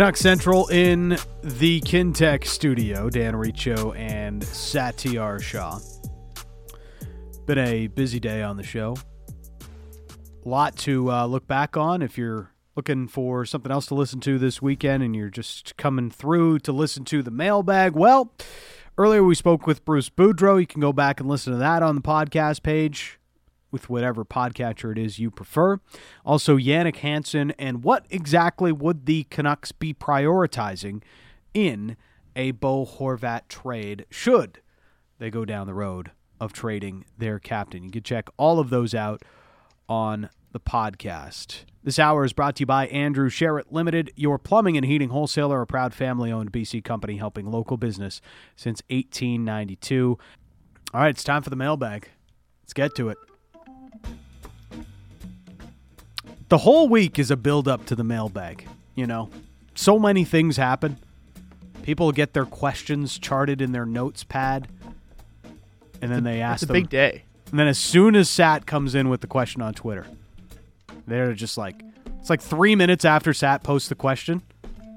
Canuck Central in the Kintech studio. Dan Riccio and Satiar Shah. Been a busy day on the show. A lot to uh, look back on if you're looking for something else to listen to this weekend and you're just coming through to listen to the mailbag. Well, earlier we spoke with Bruce Boudreau. You can go back and listen to that on the podcast page with whatever podcatcher it is you prefer. Also, Jannik Hansen, and what exactly would the Canucks be prioritizing in a Bo Horvat trade should they go down the road of trading their captain? You can check all of those out on the podcast. This hour is brought to you by Andrew Sheret Limited, your plumbing and heating wholesaler, a proud family owned BC company helping local business since 1892. All right, it's time for the mailbag. Let's get to it. The whole week is a build up to the mailbag. You know, so many things happen. People get their questions charted in their notes pad, and then they ask It's a them. big day. And then as soon as Sat comes in with the question on Twitter, they're just like, it's like three minutes after Sat posts the question.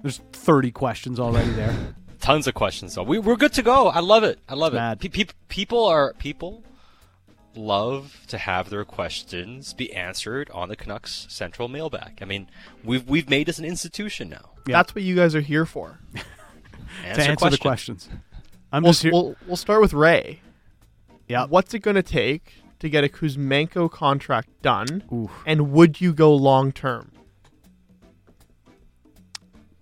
There's 30 questions already there. Tons of questions though. We, we're good to go. I love it. I love Mad. it. Pe- pe- people are people love to have their questions be answered on the Canucks Central mailbag. I mean, we've we've made this an institution now. Yeah. That's what you guys are here for. Answer, to answer questions. the questions. I'm We'll, just here. we'll, we'll start with Ray. yeah. What's it going to take to get a Kuzmenko contract done? Oof. And would you go long term?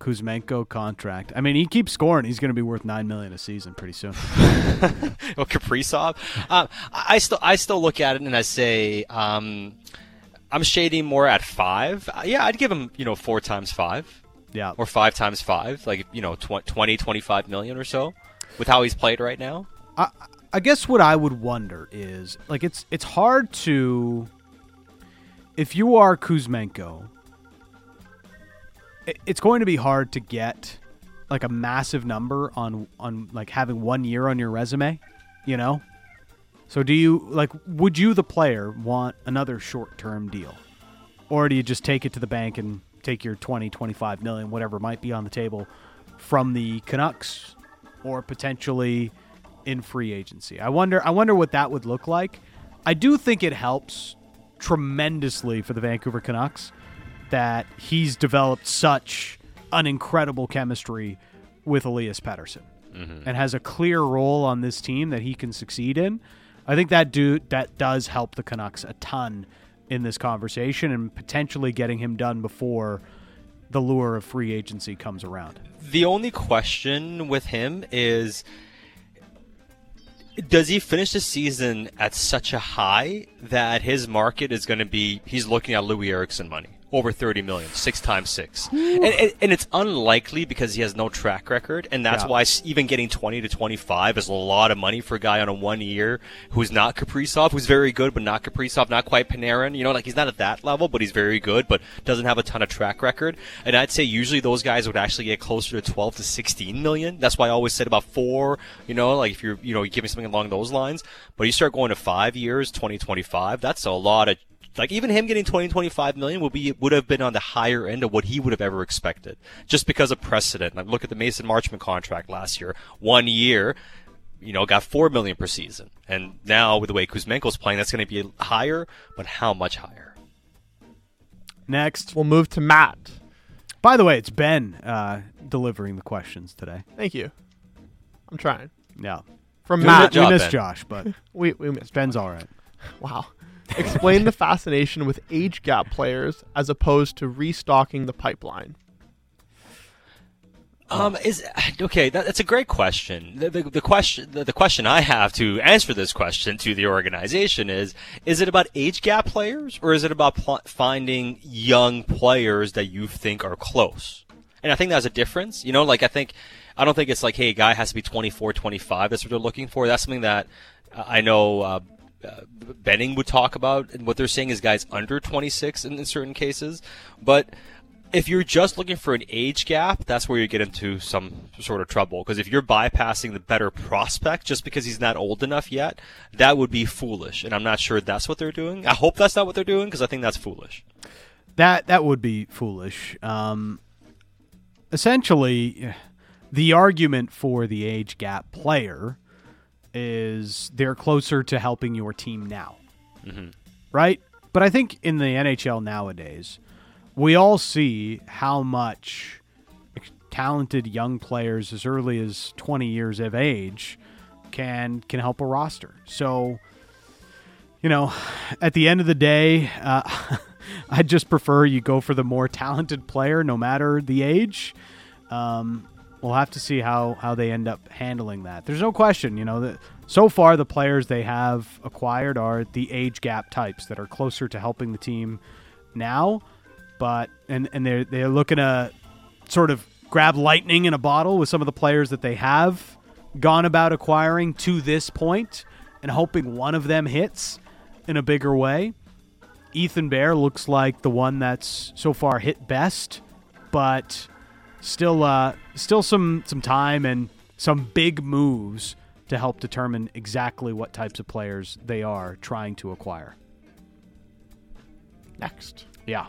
Kuzmenko contract. I mean, he keeps scoring. He's going to be worth nine million a season pretty soon. well, Kaprizov. Um, I still I still look at it and I say um, I'm shading more at five. Uh, yeah, I'd give him you know four times five Yeah. or five times five, like you know tw- 20, 25 million or so, with how he's played right now. I, I guess what I would wonder is like it's it's hard to if you are Kuzmenko, it's going to be hard to get like a massive number on on like having one year on your resume, you know. So do you like would you the player want another short-term deal? Or do you just take it to the bank and take your 20, 25 million whatever might be on the table from the Canucks or potentially in free agency. I wonder I wonder what that would look like. I do think it helps tremendously for the Vancouver Canucks that he's developed such an incredible chemistry with Elias Pettersson mm-hmm. and has a clear role on this team that he can succeed in. I think that do that does help the Canucks a ton in this conversation and potentially getting him done before the lure of free agency comes around. The only question with him is does he finish the season at such a high that his market is going to be he's looking at Loui Eriksson money over 30 million six times six. And, and, and it's unlikely because he has no track record and that's Yeah. why even getting 20 to 25 is a lot of money for a guy on a one year who's not Kaprizov who's very good but not Kaprizov not quite Panarin. You know like he's not at that level but he's very good but doesn't have a ton of track record. And I'd say usually those guys would actually get closer to 12 to 16 million. That's why I always said about four you know like if you're you know you give me something along those lines. But you start going to five years 20 25 that's a lot of like even him getting 20 25 million would be would have been on the higher end of what he would have ever expected just because of precedent like look at the Mason Marchment contract last year one year you know got 4 million per season and now with the way Kuzmenko's playing that's going to be higher but how much higher Next. We'll move to Matt. By the way, it's Ben uh, delivering the questions today. Thank you. I'm trying. Yeah. From Doing Matt. job, we missed Ben. Josh, but We, we missed. Ben's all right. Wow. Explain the fascination with age gap players as opposed to restocking the pipeline. Um, is okay. That, that's a great question. The, the, the question, the, the question I have to answer this question to the organization is: Is it about age gap players, or is it about pl- finding young players that you think are close? And I think that's a difference. You know, like I think, I don't think it's like, hey, a guy has to be 24, 25. That's what they're looking for. That's something that uh, I know. Uh, uh, Benning would talk about, and what they're saying is guys under 26 in, in certain cases. But if you're just looking for an age gap, that's where you get into some sort of trouble. Because if you're bypassing the better prospect just because he's not old enough yet, that would be foolish. And I'm not sure that's what they're doing. I hope that's not what they're doing because I think that's foolish. That that would be foolish. Um, essentially, the argument for the age gap player is they're closer to helping your team now, hmm right? But I think in the NHL nowadays, we all see how much talented young players as early as 20 years of age can can help a roster. So, you know, at the end of the day, uh, I just prefer you go for the more talented player, no matter the age. Um, we'll have to see how how they end up handling that. There's no question, you know, that so far the players they have acquired are the age gap types that are closer to helping the team now, but and and they're they're looking to sort of grab lightning in a bottle with some of the players that they have gone about acquiring to this point and hoping one of them hits in a bigger way. Ethan Bear looks like the one that's so far hit best, but still uh, still some some time and some big moves to help determine exactly what types of players they are trying to acquire. Next. Yeah.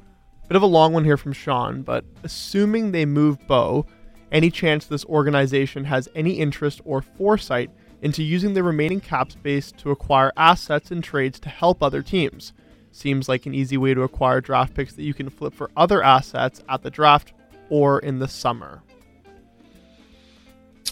Bit of a long one here from Sean, but assuming they move Bo, any chance this organization has any interest or foresight into using the remaining cap space to acquire assets and trades to help other teams? Seems like an easy way to acquire draft picks that you can flip for other assets at the draft or in the summer.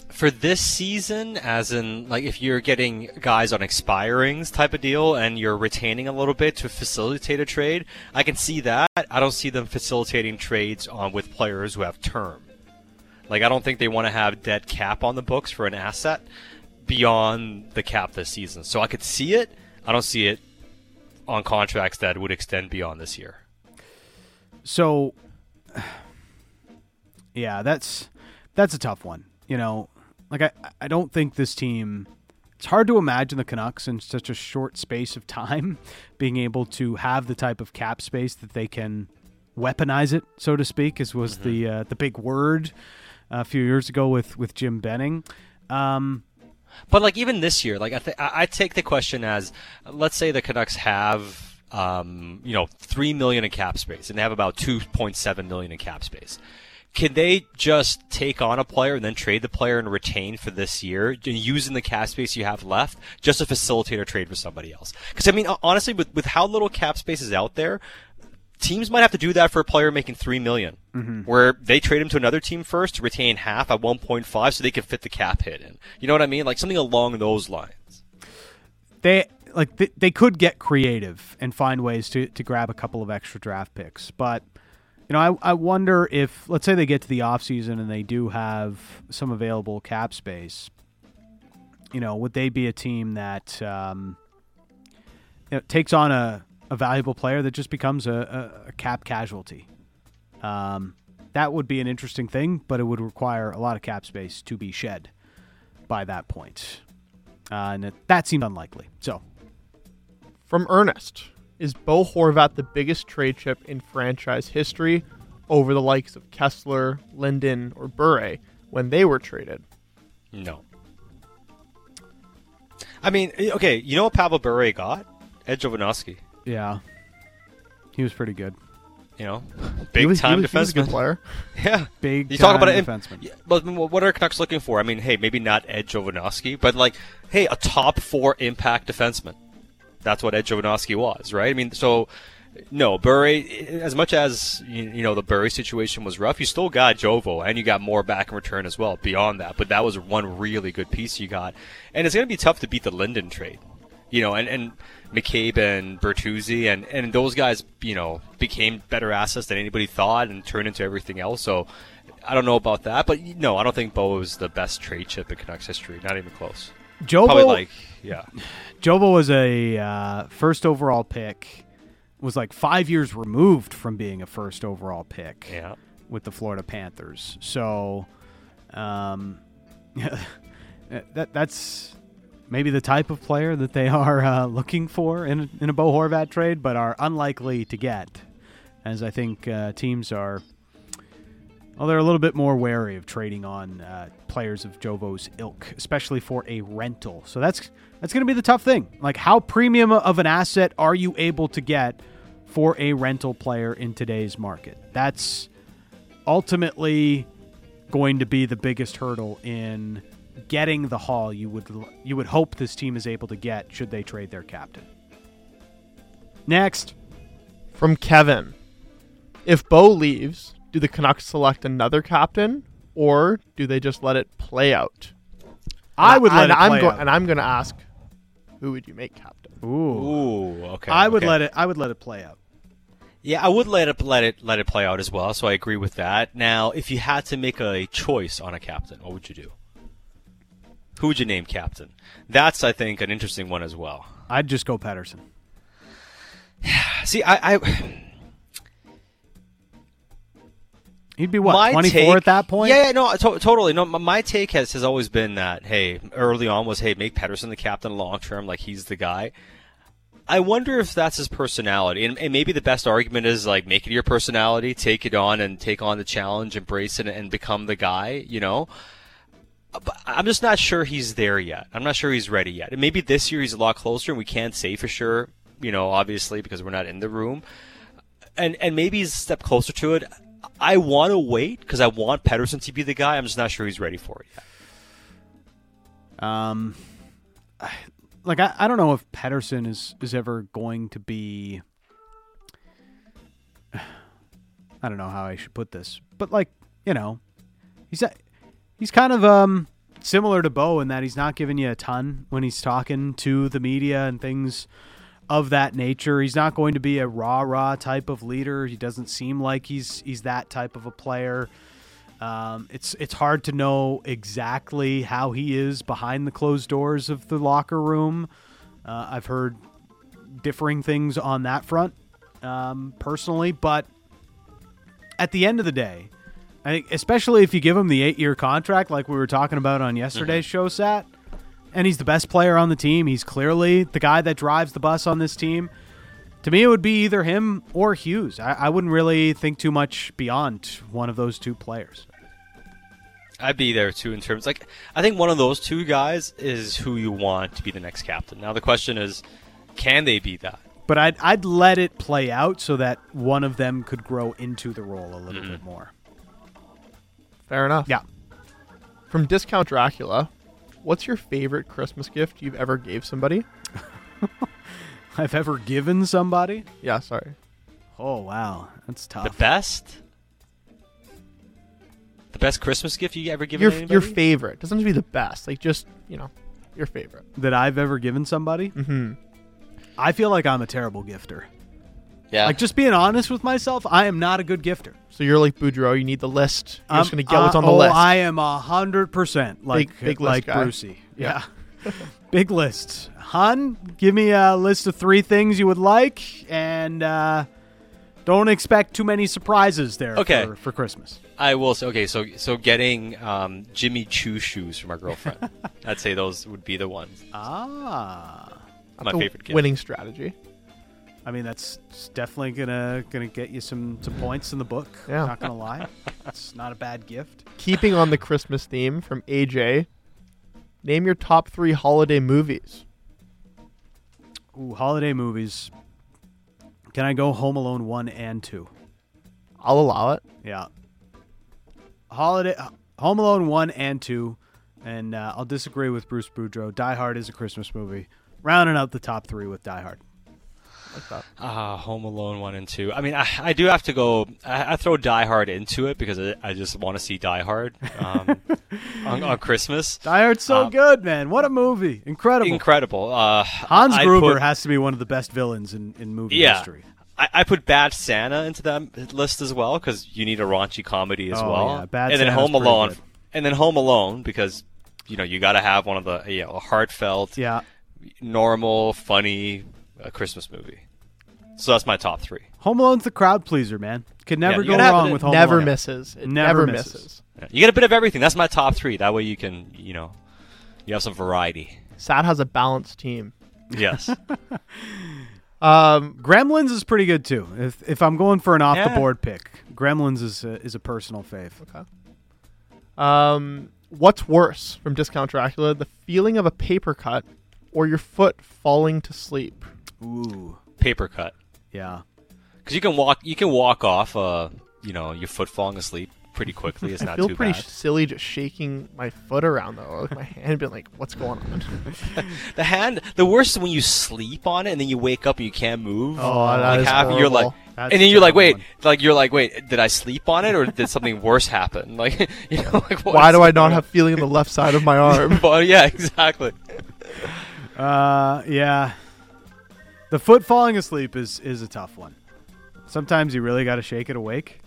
For this season, as in like if you're getting guys on expirings type of deal and you're retaining a little bit to facilitate a trade, I can see that. I don't see them facilitating trades on with players who have term. Like I don't think they want to have dead cap on the books for an asset beyond the cap this season. So I could see it. I don't see it on contracts that would extend beyond this year. So yeah, that's that's a tough one. You know, like I I don't think this team it's hard to imagine the Canucks in such a short space of time being able to have the type of cap space that they can weaponize it, so to speak, as was the uh, the big word a few years ago with with Jim Benning. Um, But like even this year, like I th- I I take the question as, let's say the Canucks have, um, you know, three million in cap space, and they have about two point seven million in cap space. Can they just take on a player and then trade the player and retain for this year, using the cap space you have left, just to facilitate a trade for somebody else? Because I mean, honestly, with with how little cap space is out there, teams might have to do that for a player making three million, mm-hmm. where they trade him to another team first to retain half at one point five, so they can fit the cap hit in. You know what I mean? Like something along those lines. they like they, they could get creative and find ways to to grab a couple of extra draft picks, but you know, I, I wonder if let's say they get to the offseason and they do have some available cap space. You know, would they be a team that um, you know, takes on a, a valuable player that just becomes a, a, a cap casualty? Um, that would be an interesting thing, but it would require a lot of cap space to be shed by that point, uh, and it, that seemed unlikely. So From Ernest, is Bo Horvat the biggest trade chip in franchise history over the likes of Kesler, Linden, or Bure when they were traded? No. I mean, okay, you know what Pavel Bure got? Ed Jovanovski. yeah, he was pretty good. You know, He big was, he time was, he was a good defenseman. player. Yeah. Big You talk about time it, defenseman. Yeah, but what are Canucks looking for? I mean, hey, maybe not Ed Jovanovski, but like, hey, a top four impact defenseman. That's what Ed Jovanovski was, right? I mean, so no, Bure. As much as you, know the Bure situation was rough, you still got Jovo, and you got more back in return as well. Beyond that, but that was one really good piece you got, and it's going to be tough to beat the Linden trade. You know, and, and McCabe and Bertuzzi and, and those guys, you know, became better assets than anybody thought and turned into everything else. So I don't know about that, but no, I don't think Bo was the best trade chip in Canucks history. Not even close. Probably like, yeah. Jovo was a uh, first overall pick. Was like five years removed from being a first overall pick Yeah. with the Florida Panthers. So, um, that that's maybe the type of player that they are uh, looking for in in a Bo Horvat trade, but are unlikely to get, as I think uh, teams are. Well, they're a little bit more wary of trading on uh, players of Jovo's ilk, especially for a rental. So that's that's going to be the tough thing. Like, how premium of an asset are you able to get for a rental player in today's market? That's ultimately going to be the biggest hurdle in getting the haul you would you would hope this team is able to get should they trade their captain. Next, From Kevin. If Bo leaves, do the Canucks select another captain or do they just let it play out? I would let and it I'm play go- out. And I'm going to ask, who would you make captain? Ooh. Ooh, okay. I would okay. let it I would let it play out. Yeah, I would let it let it let it play out as well. So I agree with that. Now, if you had to make a choice on a captain, what would you do? Who would you name captain? That's, I think, an interesting one as well. I'd just go Pettersson. See, I, I He'd be what, my 24 take- at that point? Yeah, yeah, no, to- totally. No, my, take has has always been that hey, early on was hey, make Pettersson the captain long term, like he's the guy. I wonder if that's his personality, and, and maybe the best argument is like make it your personality, take it on, and take on the challenge, embrace it, and become the guy. You know. But I'm just not sure he's there yet. I'm not sure he's ready yet. And maybe this year he's a lot closer, and we can't say for sure. You know, obviously because we're not in the room and and maybe he's a step closer to it. I want to wait because I want Pettersson to be the guy. I'm just not sure he's ready for it yet. Um, like I, I don't know if Pettersson is is ever going to be. I don't know how I should put this, but like you know, he's he's kind of um similar to Bo in that he's not giving you a ton when he's talking to the media and things of that nature. He's not going to be a rah rah type of leader. He doesn't seem like he's he's that type of a player. Um, it's it's hard to know exactly how he is behind the closed doors of the locker room. Uh, I've heard differing things on that front um, personally, but at the end of the day, I think especially if you give him the eight year contract like we were talking about on yesterday's show, Sat, and he's the best player on the team. He's clearly the guy that drives the bus on this team. To me, it would be either him or Hughes. I, I wouldn't really think too much beyond one of those two players. I'd be there too in terms like I think one of those two guys is who you want to be the next captain. Now the question is, can they be that? But I'd, I'd let it play out so that one of them could grow into the role a little mm-hmm. bit more. Fair enough. Yeah. From Discount Dracula, what's your favorite Christmas gift you've ever gave somebody? I've ever given somebody. Yeah, sorry. Oh wow, that's tough. The best, the best Christmas gift you ever given Your anybody? your favorite doesn't have to be the best. Like just you know, your favorite. that I've ever given somebody. Mm-hmm. I feel like I'm a terrible gifter. Yeah. Like just being honest with myself, I am not a good gifter. So you're like Boudreau. You need the list. You're just I'm- gonna get what's uh, on the oh, list. I am a hundred percent like Big- big list like guy. Brucey. Yeah. Yeah, big list. Hun, give me a list of three things you would like, and uh, don't expect too many surprises there. Okay. for, for Christmas. I will say okay. So so getting um, Jimmy Choo shoes from our girlfriend. I'd say those would be the ones. Ah, My favorite gift. winning strategy. I mean that's definitely gonna gonna get you some some points in the book. Yeah. not gonna lie, it's not a bad gift. Keeping on the Christmas theme from AJ, name your top three holiday movies. Ooh, holiday movies. Can I go Home Alone one and two? I'll allow it. Yeah. Holiday Home Alone one and two, and uh, I'll disagree with Bruce Boudreau. Die Hard is a Christmas movie. Rounding out the top three with Die Hard. Like that. Ah, Home Alone one and two. I mean, I, I do have to go. I, I throw Die Hard into it because I, I just want to see Die Hard um, on, on Christmas. Die Hard's so Um, good, man. What a movie! Incredible. Incredible. Uh, Hans Gruber put- has to be one of the best villains in, in movie Yeah. history. I, I put Bad Santa into that list as well because you need a raunchy comedy as Oh, well. yeah. Bad Santa. and then Home Alone, good. and then Home Alone because you know you got to have one of the you know a heartfelt, Yeah. normal, funny uh, Christmas movie. So that's my top three. Home Alone's the crowd pleaser, man. Could never Yeah, go wrong it- with Home Alone. never Alone. misses. It Never never, misses. misses. Yeah. You get a bit of everything. That's my top three. That way you can you know you have some variety. Sad has a balanced team. Yes. Um, Gremlins is pretty good too. If if I'm going for an off the board pick, Gremlins is a, is a personal fave. um, what's worse from Discount Dracula? The feeling of a paper cut or your foot falling to sleep? Ooh, Paper cut. yeah. Because you can walk, you can walk off, uh, you know, your foot falling asleep pretty quickly. It's I not feel too pretty bad. silly just shaking my foot around though. Like my hand been like, "What's going on?" The hand, the worst is when you sleep on it and then you wake up and you can't move. Oh, that like is half, you're like. That's and then you're like, wait, like you're like, wait, did I sleep on it or did something worse happen? Like, you know, like what Why do I not on? have feeling in the left side of my arm? Well, yeah, exactly. Uh, yeah. The foot falling asleep is is a tough one. Sometimes you really got to shake it awake,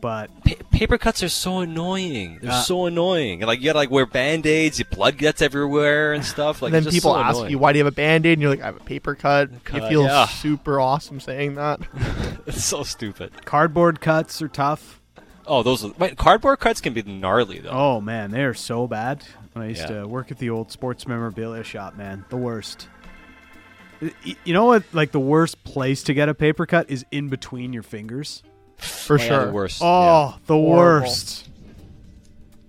but Pa- paper cuts are so annoying. They're Uh, so annoying. Like you gotta like wear band aids, your blood gets everywhere and stuff. Like and then it's just people so ask annoying. you, "Why do you have a band-aid?" And you're like, "I have a paper cut." you Cut, feel yeah. super awesome saying that. It's so stupid. cardboard cuts are tough. Oh, those wait, cardboard cuts can be gnarly though. Oh man, they are so bad. When I used Yeah. to work at the old sports memorabilia shop, man, the worst. Y- You know what? Like the worst place to get a paper cut is in between your fingers. For Oh, yeah, sure. the worst. Oh, the Horrible. worst.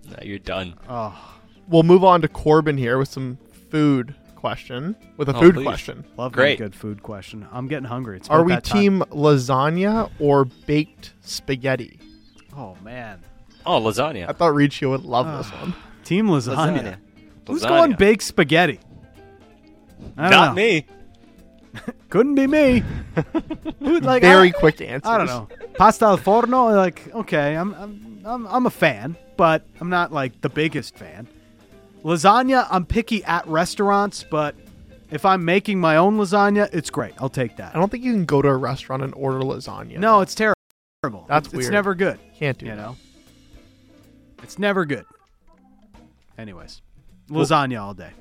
Yeah. No, you're done. Oh, We'll move on to Corbin here with some food question. With a Oh, food please. question. love Great. a good food question. I'm getting hungry. It's Are we that time. team lasagna or baked spaghetti? Oh man, Oh, lasagna. I thought Riccio would love this Ah. one. team lasagna. Lasagna. Who's Lasagna. going baked spaghetti? I don't Not know. me. Couldn't be me. Who, like Very I, quick answers. I don't know. Pasta al forno, like okay, I'm I'm I'm, I'm a fan, but I'm not like the biggest fan. Lasagna, I'm picky at restaurants, but if I'm making my own lasagna, it's great. I'll take that. I don't think you can go to a restaurant and order lasagna. No, it's terrible. That's it's, weird. It's never good. can't do You that. know, it's never good. Anyways, lasagna all day.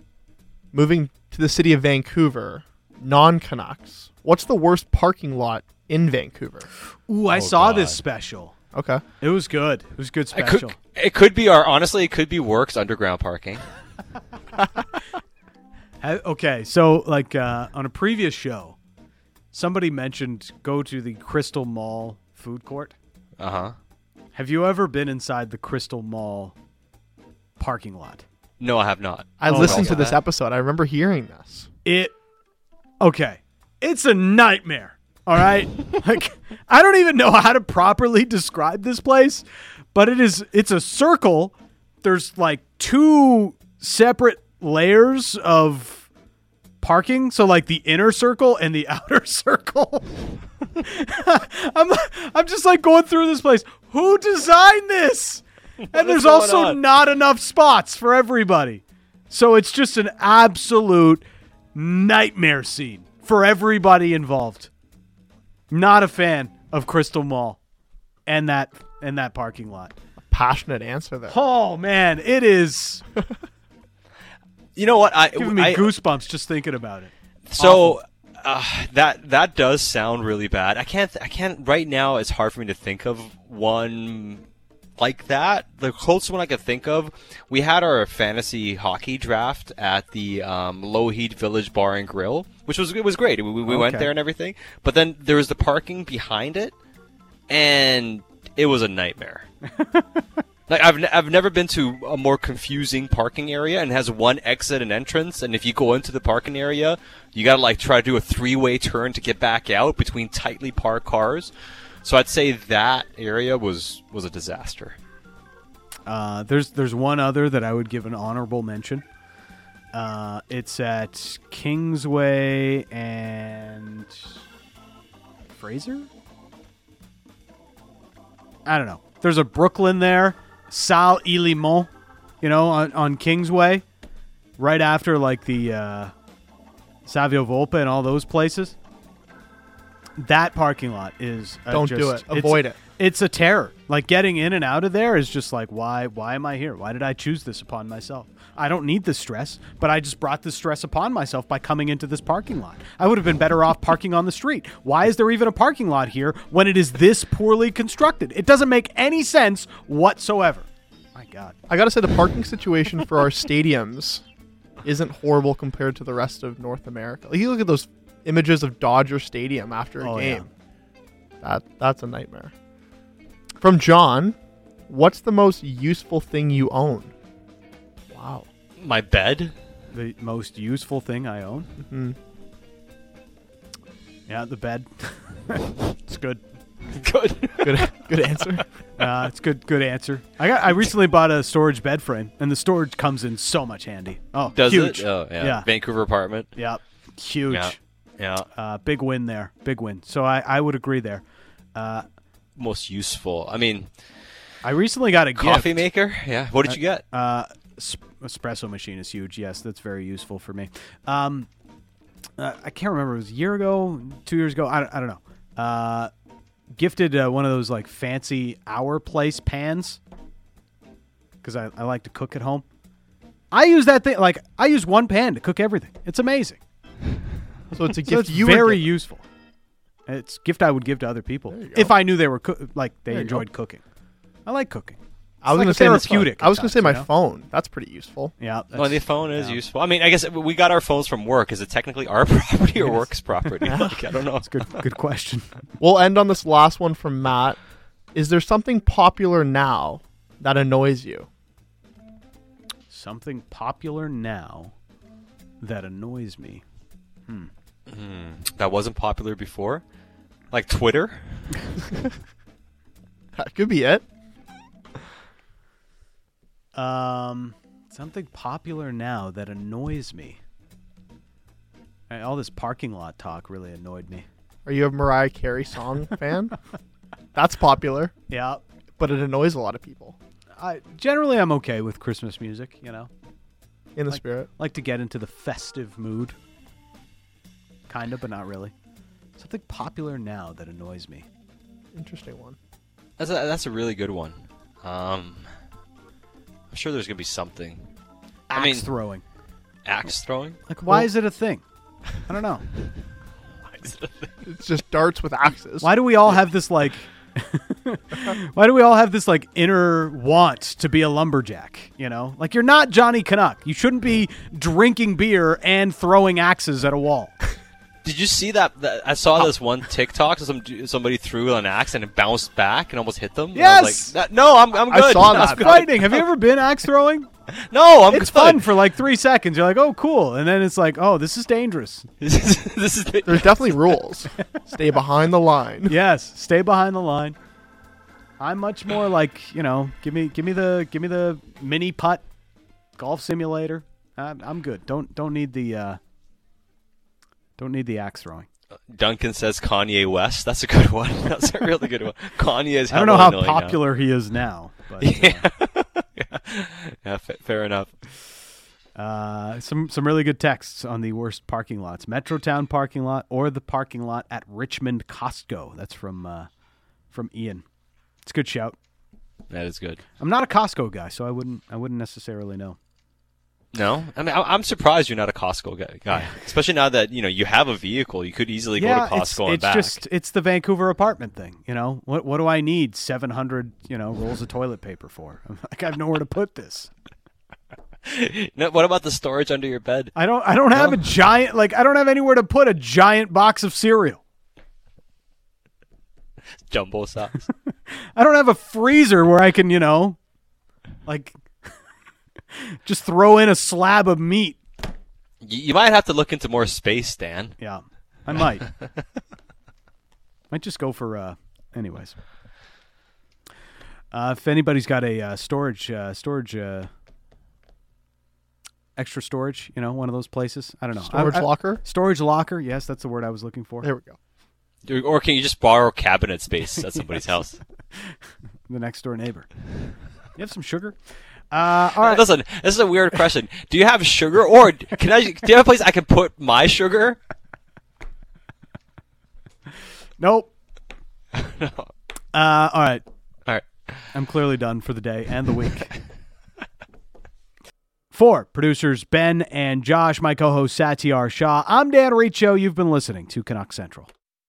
Moving to the city of Vancouver, non Canucks. What's the worst parking lot in Vancouver? Ooh, I Oh, saw God. this special. Okay. It was good. It was a good It special. could, it could be our honestly, it could be Works underground parking. Ha- Okay, so like uh, on a previous show, somebody mentioned go to the Crystal Mall food court. Uh huh. Have you ever been inside the Crystal Mall parking lot? No, I have not. I Oh, listened to this episode. I remember hearing this. It okay. It's a nightmare. All right? like I don't even know how to properly describe this place, but it is it's a circle. There's like two separate layers of parking, so like the inner circle and the outer circle. I'm I'm just like going through this place. Who designed this? and there's also on? not enough spots for everybody. So it's just an absolute nightmare scene for everybody involved. Not a fan of Crystal Mall and that and that parking lot. A Passionate answer there. Oh man, it is You know what? I giving me I, goosebumps just thinking about it. So uh, that that does sound really bad. I can't I can't right now. It's hard for me to think of one like that. The closest one I could think of, we had our fantasy hockey draft at the um, Lougheed Village Bar and Grill, which was it was great. We, we went there and everything. But then there was the parking behind it, and it was a nightmare. Like I've, ne- I've never been to a more confusing parking area and has one exit and entrance and if you go into the parking area you gotta like try to do a three-way turn to get back out between tightly parked cars so I'd say that area was was a disaster Uh, there's there's one other that I would give an honorable mention. Uh, it's at Kingsway and Fraser. I don't know. There's a Brooklyn there, Sal y Limón, you know, on, on Kingsway, right after like the uh, Savio Volpe and all those places. That parking lot is uh, Don't do just- it. it's- Avoid it. it's a terror. Like getting in and out of there is just like why why am I here? Why did I choose this upon myself? I don't need this stress, but I just brought this stress upon myself by coming into this parking lot. I would have been better off parking on the street. Why is there even a parking lot here when it is this poorly constructed? It doesn't make any sense whatsoever. My god. I gotta say, the parking situation for our stadiums isn't horrible compared to the rest of North America. Like, you look at those images of Dodger Stadium after a Oh, yeah. game. That that's a nightmare. From John, what's the most useful thing you own? Wow. my bed The most useful thing I own. Mhm. Yeah, the bed. it's good. Good. Good, good answer. Uh, it's good. Good answer. I got. I recently bought a storage bed frame, and the storage comes in so much handy. Oh, Does huge. it? Oh, yeah. Yeah. Vancouver apartment. Yeah, huge. Yeah. Yeah. Uh, big win there. Big win. So I, I would agree there. Uh, Most useful. I mean, I recently got a coffee gift. maker. Yeah. What did you get? Uh, espresso machine is huge. Yes, that's very useful for me. Um, uh, I can't remember. It was a year ago, two years ago. I, don't- I don't know. Uh, gifted uh, one of those like fancy our place pans because I, I like to cook at home. I use that thing like I use one pan to cook everything. It's amazing. So it's a So gift it's you would very get. useful. It's a gift I would give to other people you go. if I knew they were coo- like they There you enjoyed cooking. I like cooking. I was like gonna say my- therapeutic I was gonna times, say my you know? phone. That's pretty useful. Yeah, Well, the that's- phone is yeah. useful. I mean, I guess we got our phones from work. Is it technically our property or work's property? like, I don't know. It's Good, good question. We'll end on this last one from Matt. Is there something popular now that annoys you? Something popular now that annoys me. Hmm. That wasn't popular before, like Twitter. That could be it. Um, something popular now that annoys me. All this parking lot talk really annoyed me. Are you a Mariah Carey song fan? That's popular, Yeah, but it annoys a lot of people. I generally I'm okay with Christmas music. You know, In the Like- spirit. like to get into the festive mood. Kind of, but not really. Something popular now that annoys me. Interesting one. That's a, that's a really good one. Um, I'm sure there's gonna be something. Axe I mean- throwing. Axe throwing. Like, why Well- is it a thing? I don't know. It's just darts with axes. Why do we all have this like? why do we all have this like inner want to be a lumberjack? You know, like you're not Johnny Canuck. You shouldn't be drinking beer and throwing axes at a wall. Did you see that? that I saw this one TikTok. Some somebody threw an axe and it bounced back and almost hit them. And I was Yes! like, no, I'm I'm good. I'm that. good. Fighting. Have you ever been axe throwing? No, I'm It's good. fun for like three seconds. You're like, oh, cool, and then it's like, oh, this is dangerous. this is this is the- There's definitely rules. Stay behind the line. Yes, stay behind the line. I'm much more like you know, give me give me the give me the mini putt, golf simulator. I'm, I'm good. Don't don't need the uh, don't need the axe throwing. Duncan says Kanye West. That's a good one. That's a really good one. Kanye is. I don't know how annoying now. popular he is now, but Yeah. yeah, fa- fair enough. uh, some some really good texts on the worst parking lots: Metrotown parking lot or the parking lot at Richmond Costco. That's from uh, from Ian. It's a good shout. That is good. I'm not a Costco guy, so I wouldn't I wouldn't necessarily know. No, I mean I'm surprised you're not a Costco guy, especially now that you know you have a vehicle. You could easily go to Costco it's, and it's back. just it's the Vancouver apartment thing. You know what? What do I need seven hundred you know rolls of toilet paper for? I'm like I have nowhere to put this. No, what about the storage under your bed? I don't I don't have No? a giant like I don't have anywhere to put a giant box of cereal. Jumbo size. I don't have a freezer where I can you know like just throw in a slab of meat. you, you might have to look into more space, Dan. Yeah, I might. might just go for uh anyways. Uh, if anybody's got a uh, storage uh, storage uh, extra storage, you know, one of those places. I don't know. Storage I- I- locker. Storage locker. Yes, that's the word I was looking for. There we go. Or- Or can you just borrow cabinet space at somebody's house? The next door neighbor. You have some sugar? Uh, all right. Listen, this is a weird question. Do you have sugar, or can I? Do you have a place I can put my sugar? Nope. no. Uh, all right. All right. I'm clearly done for the day and the week. For producers Ben and Josh, my co host Satiar Shah, I'm Dan Riccio. You've been listening to Canuck Central.